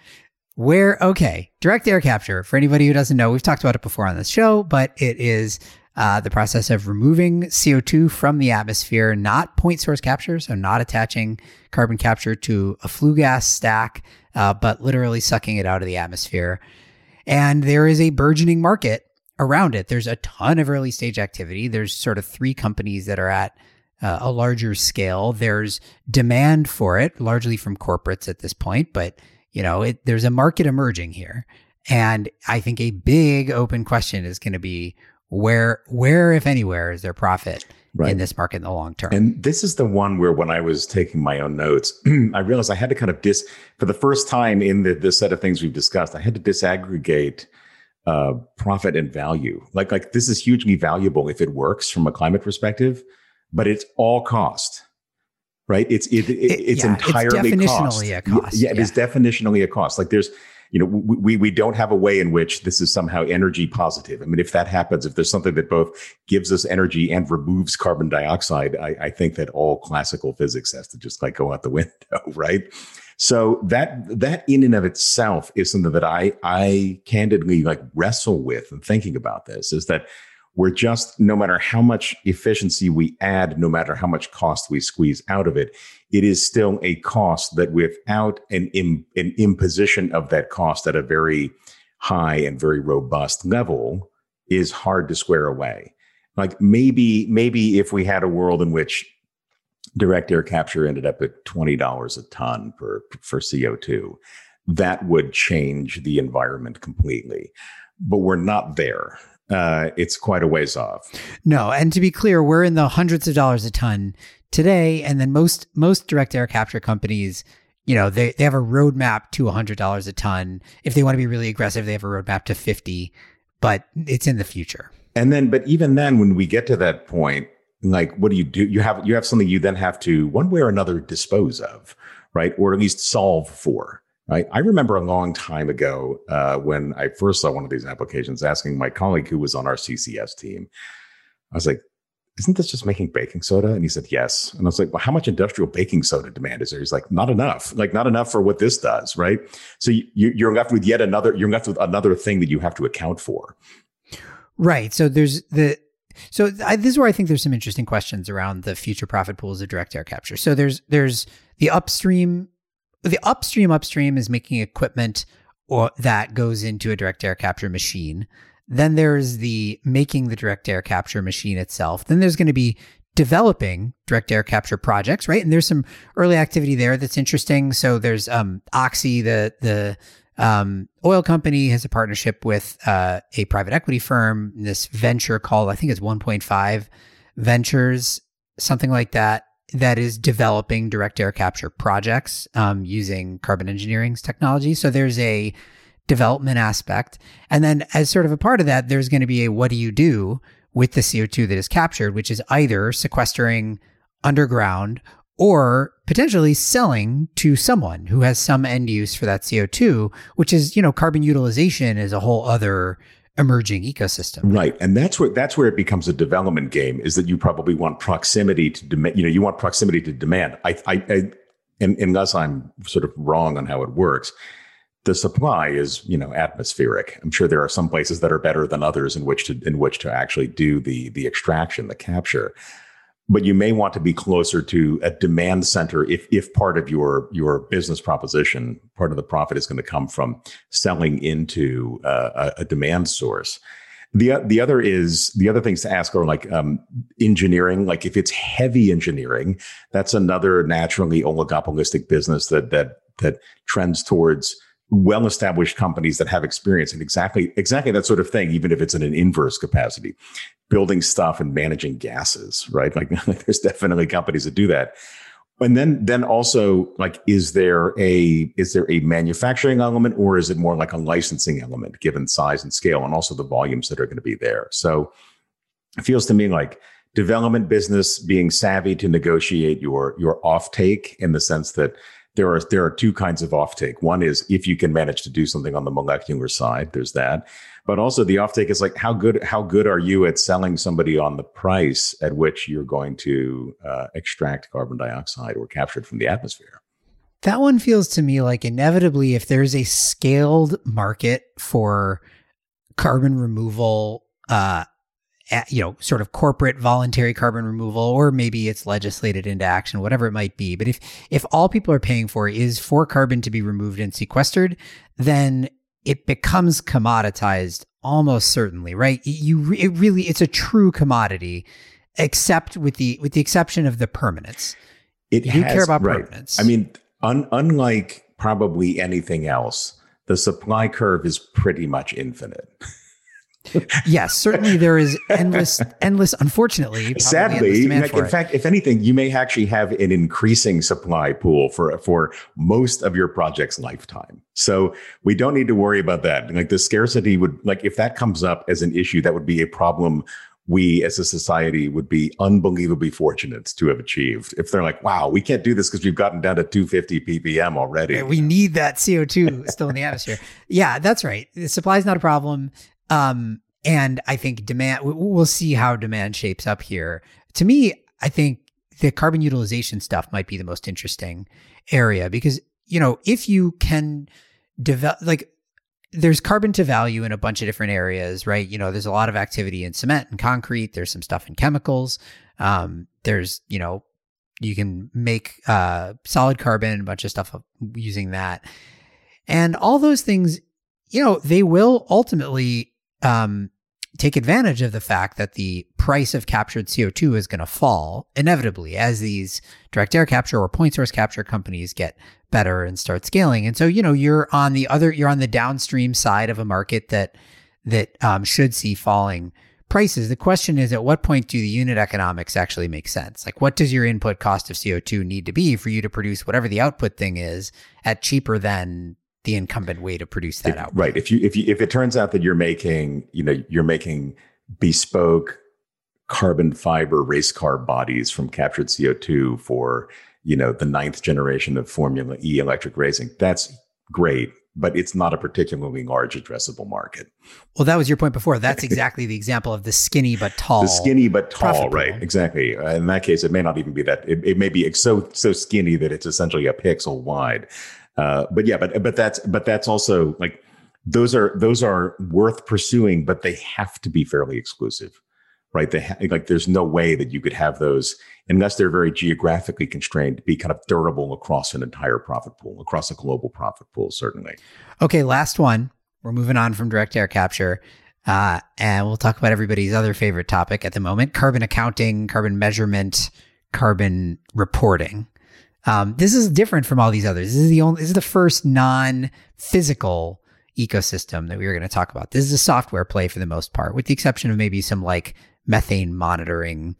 Where, okay, direct air capture, for anybody who doesn't know, we've talked about it before on this show, but it is uh, the process of removing CO2 from the atmosphere, not point source capture, so not attaching carbon capture to a flue gas stack, uh, but literally sucking it out of the atmosphere. And there is a burgeoning market around it. There's a ton of early stage activity. There's sort of three companies that are at uh, a larger scale. There's demand for it, largely from corporates at this point, but you know, it, there's a market emerging here. And I think a big open question is going to be where, where, if anywhere, is there profit right. in this market in the long term? And this is the one where, when I was taking my own notes, I realized I had to kind of dis, for the first time in the, the set of things we've discussed, I had to disaggregate uh, profit and value. Like like this is hugely valuable if it works from a climate perspective, but it's all cost. Right? It's it, it it's yeah, entirely it's definitionally cost. a cost. Yeah, it yeah. is definitionally a cost. Like there's you know we we don't have a way in which this is somehow energy positive. I mean, if that happens, if there's something that both gives us energy and removes carbon dioxide, I, I think that all classical physics has to just like go out the window, right? So that that in and of itself is something that I I candidly like wrestle with and thinking about this is that we're just no matter how much efficiency we add, no matter how much cost we squeeze out of it, it is still a cost that without an, Im, an imposition of that cost at a very high and very robust level is hard to square away. Like maybe maybe if we had a world in which direct air capture ended up at $20 a ton for, for CO2. That would change the environment completely. But we're not there. Uh, it's quite a ways off. No, and to be clear, we're in the hundreds of dollars a ton today, and then most most direct air capture companies, you know, they they have a roadmap to hundred dollars a ton. If they want to be really aggressive, they have a roadmap to fifty, but it's in the future. And then, but even then, when we get to that point, like what do you do? You have you have something you then have to one way or another dispose of right? Or at least solve for right? I remember a long time ago uh, when i first saw one of these applications asking my colleague who was on our ccs team i was like isn't this just making baking soda? And he said yes. And i was like well how much industrial baking soda demand is there? He's like not enough like not enough for what this does right? So you, you're left with yet another you're left with another thing that you have to account for. Right. So there's the so I, this is where I think there's some interesting questions around the future profit pools of direct air capture. So there's there's the upstream, the upstream upstream is making equipment or that goes into a direct air capture machine. Then there's the making the direct air capture machine itself. Then there's going to be developing direct air capture projects, right? And there's some early activity there that's interesting. So there's um, Oxy, the the um, oil company has a partnership with uh, a private equity firm. This venture called, I think it's 1.5 Ventures, something like that, that is developing direct air capture projects um, using carbon engineering's technology. So there's a development aspect. And then, as sort of a part of that, there's going to be a what do you do with the CO2 that is captured, which is either sequestering underground or potentially selling to someone who has some end use for that CO2, which is, you know, carbon utilization is a whole other emerging ecosystem. Right. And that's where that's where it becomes a development game is that you probably want proximity to demand, you know, you want proximity to demand. I I, I and, unless I'm sort of wrong on how it works, the supply is, you know, atmospheric. I'm sure there are some places that are better than others in which to in which to actually do the the extraction, the capture but you may want to be closer to a demand center if if part of your your business proposition part of the profit is going to come from selling into uh, a, a, demand source. The the other is the other things to ask are like um, engineering. Like if it's heavy engineering that's another naturally oligopolistic business that that that trends towards well-established companies that have experience in exactly exactly that sort of thing, even if it's in an inverse capacity, building stuff and managing gases, right? Like, like there's definitely companies that do that. And then then also like is there a is there a manufacturing element or is it more like a licensing element given size and scale and also the volumes that are going to be there? So it feels to me like development business being savvy to negotiate your your offtake in the sense that there are there are two kinds of offtake. One is if you can manage to do something on the molecular side, there's that. But also the offtake is like how good how good are you at selling somebody on the price at which you're going to uh, extract carbon dioxide or capture it from the atmosphere. That one feels to me like inevitably if there's a scaled market for carbon removal uh, you know, sort of corporate voluntary carbon removal, or maybe it's legislated into action, whatever it might be. But if if all people are paying for is for carbon to be removed and sequestered, then it becomes commoditized almost certainly, right? You it really it's a true commodity, except with the with the exception of the permanence. It you has, care about right. permanence. I mean, un, unlike probably anything else, the supply curve is pretty much infinite. yes, certainly there is endless, endless. Unfortunately, sadly, like, in it. fact, if anything, you may actually have an increasing supply pool for for most of your project's lifetime. So we don't need to worry about that. Like the scarcity would, like if that comes up as an issue, that would be a problem we as a society would be unbelievably fortunate to have achieved. If they're like, wow, we can't do this because we've gotten down to 250 ppm already. We need that CO2 still in the atmosphere. Yeah, that's right. The supply is not a problem. Um, and I think demand, we'll see how demand shapes up here. To me, I think the carbon utilization stuff might be the most interesting area because, you know, if you can develop, like, there's carbon to value in a bunch of different areas, right? You know, there's a lot of activity in cement and concrete. There's some stuff in chemicals. Um, there's, you know, you can make uh, solid carbon, a bunch of stuff using that. And all those things, you know, they will ultimately um, take advantage of the fact that the price of captured CO2 is going to fall inevitably as these direct air capture or point source capture companies get better and start scaling. And so, you know, you're on the other, you're on the downstream side of a market that, that um, should see falling prices. The question is at what point do the unit economics actually make sense? Like what does your input cost of CO2 need to be for you to produce whatever the output thing is at cheaper than the incumbent way to produce that out. Right. If you if you if it turns out that you're making, you know, you're making bespoke carbon fiber race car bodies from captured CO2 for, you know, the ninth generation of Formula E electric racing, that's great. But it's not a particularly large addressable market. Well, that was your point before. That's exactly the example of the skinny but tall. The skinny but tall, right? Exactly. In that case, it may not even be that. It, it may be so so skinny that it's essentially a pixel wide. Uh, but yeah, but but that's but that's also like those are those are worth pursuing, but they have to be fairly exclusive, right? They ha- like there's no way that you could have those unless they're very geographically constrained to be kind of durable across an entire profit pool, across a global profit pool, certainly. Okay, last one. We're moving on from direct air capture. Uh, and we'll talk about everybody's other favorite topic at the moment carbon accounting, carbon measurement, carbon reporting. Um, this is different from all these others. This is the only, this is the first non-physical ecosystem that we were going to talk about. This is a software play for the most part, with the exception of maybe some like methane monitoring,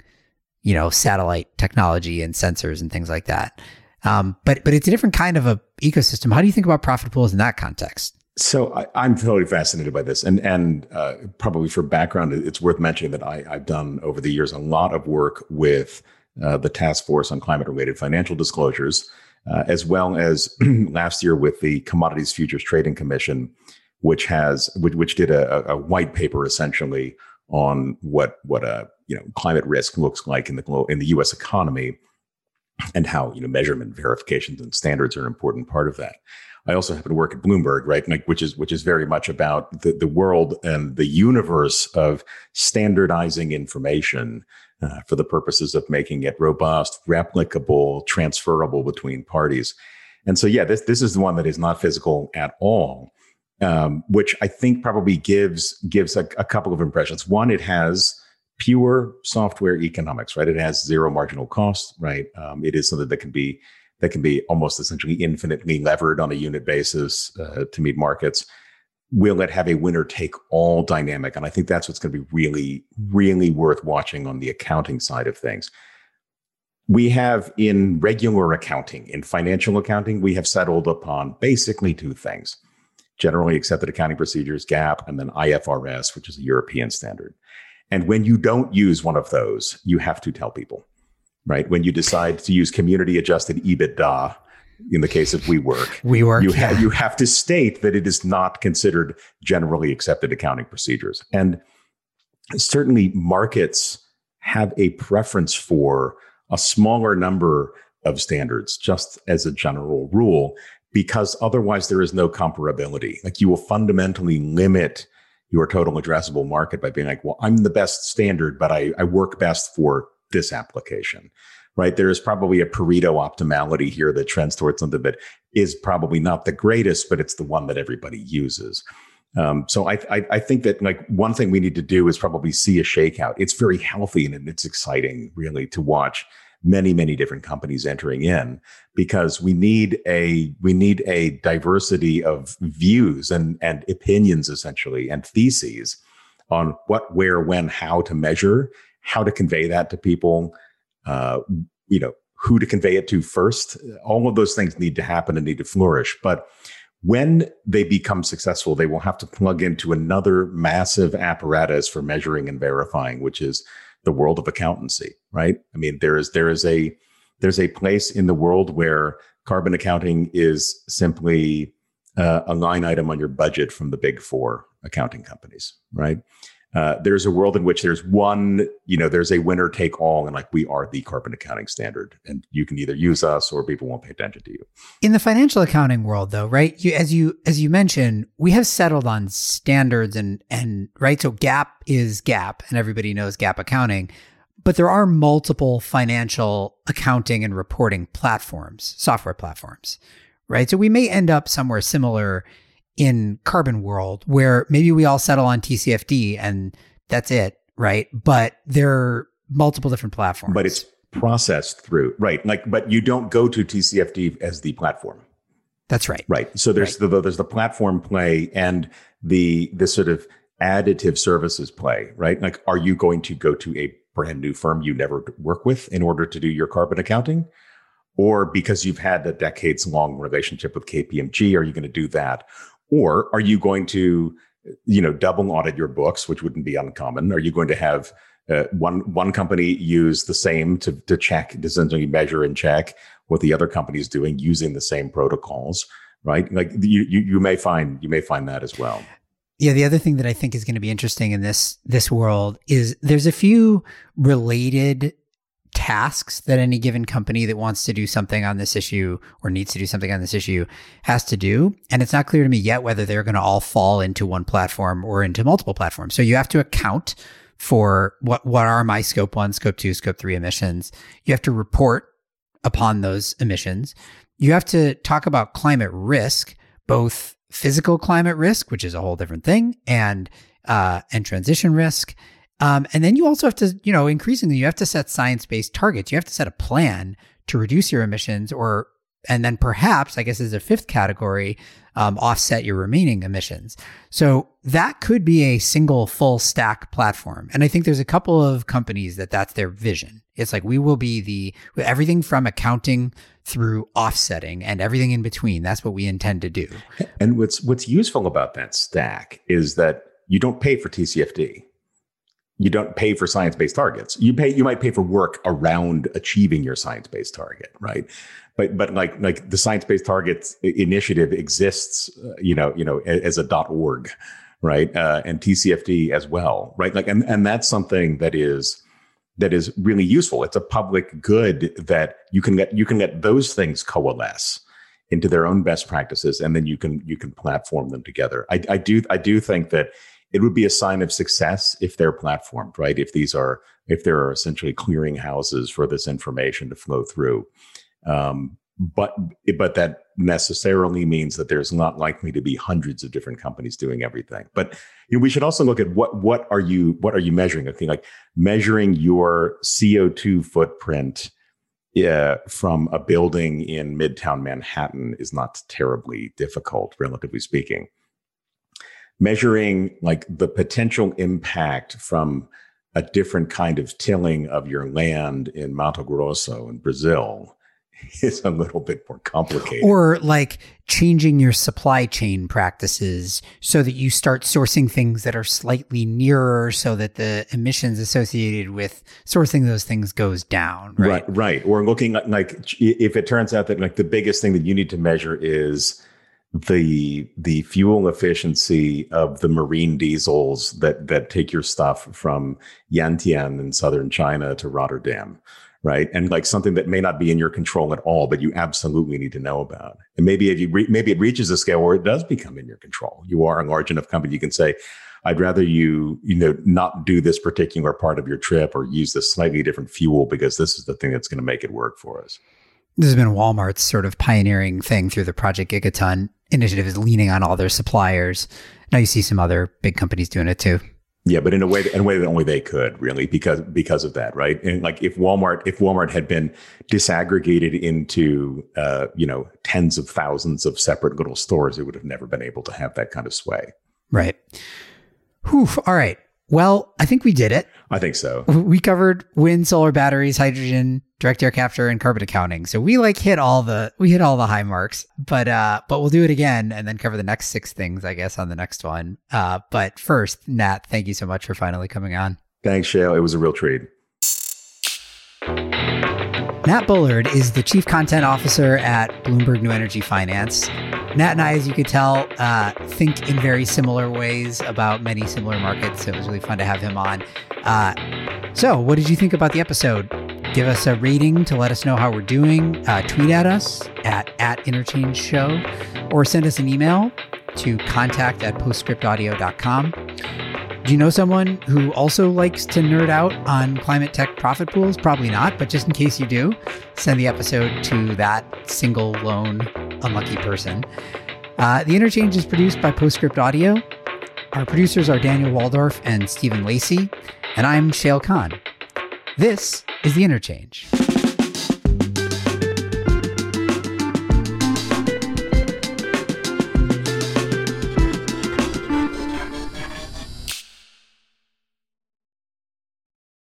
you know, satellite technology and sensors and things like that. Um, but but it's a different kind of a ecosystem. How do you think about profit pools in that context? So I, am totally fascinated by this, and and uh, probably for background, it's worth mentioning that I, I've done over the years a lot of work with uh, the Task Force on Climate Related Financial Disclosures, uh, as well as last year with the Commodities Futures Trading Commission, which has which, which did a, a, white paper essentially on what what a you know climate risk looks like in the glo- in the U.S. economy, and how you know measurement verifications and standards are an important part of that. I also happen to work at Bloomberg, right? Like, which is which is very much about the, the world and the universe of standardizing information uh, for the purposes of making it robust, replicable, transferable between parties. And so, yeah, this this is the one that is not physical at all, um, which I think probably gives gives a, a couple of impressions. One, it has pure software economics, right? It has zero marginal cost, right? Um, it is something that can be that can be almost essentially infinitely levered on a unit basis uh, to meet markets will it have a winner take all dynamic? And i think that's what's going to be really really worth watching on the accounting side of things. We have in regular accounting in financial accounting we have settled upon basically two things. Generally accepted accounting procedures GAAP and then ifrs which is a european standard. And when you don't use one of those you have to tell people right? When you decide to use community adjusted EBITDA, in the case of WeWork, WeWork, you, ha- you have to state that it is not considered generally accepted accounting procedures. And certainly markets have a preference for a smaller number of standards, just as a general rule, because otherwise there is no comparability. Like you will fundamentally limit your total addressable market by being like, well, I'm the best standard, but I, I work best for this application, right? There is probably a Pareto optimality here that trends towards something that is probably not the greatest, but it's the one that everybody uses. Um, so I, I, I think that like one thing we need to do is probably see a shakeout. It's very healthy and it's exciting, really, to watch many many different companies entering in because we need a we need a diversity of views and and opinions essentially and theses on what where when how to measure how to convey that to people, uh, you know, who to convey it to first. All of those things need to happen and need to flourish. But when they become successful, they will have to plug into another massive apparatus for measuring and verifying, which is the world of accountancy, right? I mean, there is there is a there's a place in the world where carbon accounting is simply uh, a line item on your budget from the big four accounting companies, right? Uh, there's a world in which there's one, you know, there's a winner take all, and like we are the carbon accounting standard, and you can either use us or people won't pay attention to you. In the financial accounting world, though, right? You, as you as you mentioned, we have settled on standards and and right. So GAAP is GAAP, and everybody knows GAAP accounting, but there are multiple financial accounting and reporting platforms, software platforms, right? So we may end up somewhere similar in carbon world where maybe we all settle on TCFD and that's it, right? But there are multiple different platforms. But it's processed through, right? Like, but you don't go to TCFD as the platform. That's right. Right. So there's right. the there's the platform play and the the sort of additive services play, right? Like, are you going to go to a brand new firm you never work with in order to do your carbon accounting? Or because you've had a decades long relationship with KPMG, are you going to do that? Or are you going to, you know, double audit your books, which wouldn't be uncommon? Are you going to have uh, one one company use the same to to check, to essentially measure and check what the other company is doing using the same protocols, right? Like you, you you may find you may find that as well. Yeah, the other thing that I think is going to be interesting in this this world is there's a few related tasks that any given company that wants to do something on this issue or needs to do something on this issue has to do. And it's not clear to me yet whether they're going to all fall into one platform or into multiple platforms. So you have to account for what, what are my scope one, scope two, scope three emissions. You have to report upon those emissions. You have to talk about climate risk, both physical climate risk, which is a whole different thing, and uh, and transition risk. Um, and then you also have to, you know, increasingly you have to set science-based targets. You have to set a plan to reduce your emissions, or and then perhaps, I guess, as a fifth category, um, offset your remaining emissions. So that could be a single full stack platform. And I think there's a couple of companies that that's their vision. It's like we will be the everything from accounting through offsetting and everything in between. That's what we intend to do. And what's what's useful about that stack is that you don't pay for TCFD you don't pay for science-based targets. You pay you might pay for work around achieving your science-based target, right? But but like like the science-based targets initiative exists, uh, you know, you know, as a dot .org, right? Uh, and TCFD as well, right? Like and and that's something that is that is really useful. It's a public good that you can get you can let those things coalesce into their own best practices, and then you can you can platform them together. I, I do I do think that it would be a sign of success if they're platformed, right? If these are, if there are essentially clearing houses for this information to flow through. Um, but but that necessarily means that there's not likely to be hundreds of different companies doing everything. But you know, we should also look at what what are you what are you measuring? I think like measuring your CO2 footprint yeah, from a building in Midtown Manhattan is not terribly difficult, relatively speaking. Measuring like the potential impact from a different kind of tilling of your land in Mato Grosso in Brazil is a little bit more complicated. Or like changing your supply chain practices so that you start sourcing things that are slightly nearer so that the emissions associated with sourcing those things goes down. Right. Right. right. Or looking at like if it turns out that like the biggest thing that you need to measure is the the fuel efficiency of the marine diesels that that take your stuff from Yantian in southern China to Rotterdam right? And like something that may not be in your control at all, but you absolutely need to know about. And maybe if you re- maybe it reaches a scale where it does become in your control. You are a large enough company, you can say, "I'd rather you, you know, not do this particular part of your trip or use this slightly different fuel because this is the thing that's going to make it work for us." This has been Walmart's sort of pioneering thing through the Project Gigaton initiative is leaning on all their suppliers. Now you see some other big companies doing it too. Yeah, but in a way, in a way that only they could really, because because of that, right? And like if Walmart, if Walmart had been disaggregated into, uh, you know, tens of thousands of separate little stores, it would have never been able to have that kind of sway. Right. Whew. All right. Well, I think we did it. I think so. We covered wind, solar batteries, hydrogen, direct air capture, and carbon accounting. So we like hit all the we hit all the high marks. But uh, but we'll do it again and then cover the next six things, I guess, on the next one. Uh, but first, Nat, thank you so much for finally coming on. Thanks, Shayle. It was a real treat. Nat Bullard is the Chief Content Officer at Bloomberg New Energy Finance. Nat and I, as you could tell, uh, think in very similar ways about many similar markets. So it was really fun to have him on. Uh, so, what did you think about the episode? Give us a rating to let us know how we're doing. Uh, tweet at us at, at Interchange Show or send us an email to contact at postscriptaudio.com. Do you know someone who also likes to nerd out on climate tech profit pools? Probably not, but just in case you do, send the episode to that single lone unlucky person. Uh, the interchange is produced by Postscript Audio. Our producers are Daniel Woldorff and Stephen Lacey, and I'm Shayle Kann. This is the interchange.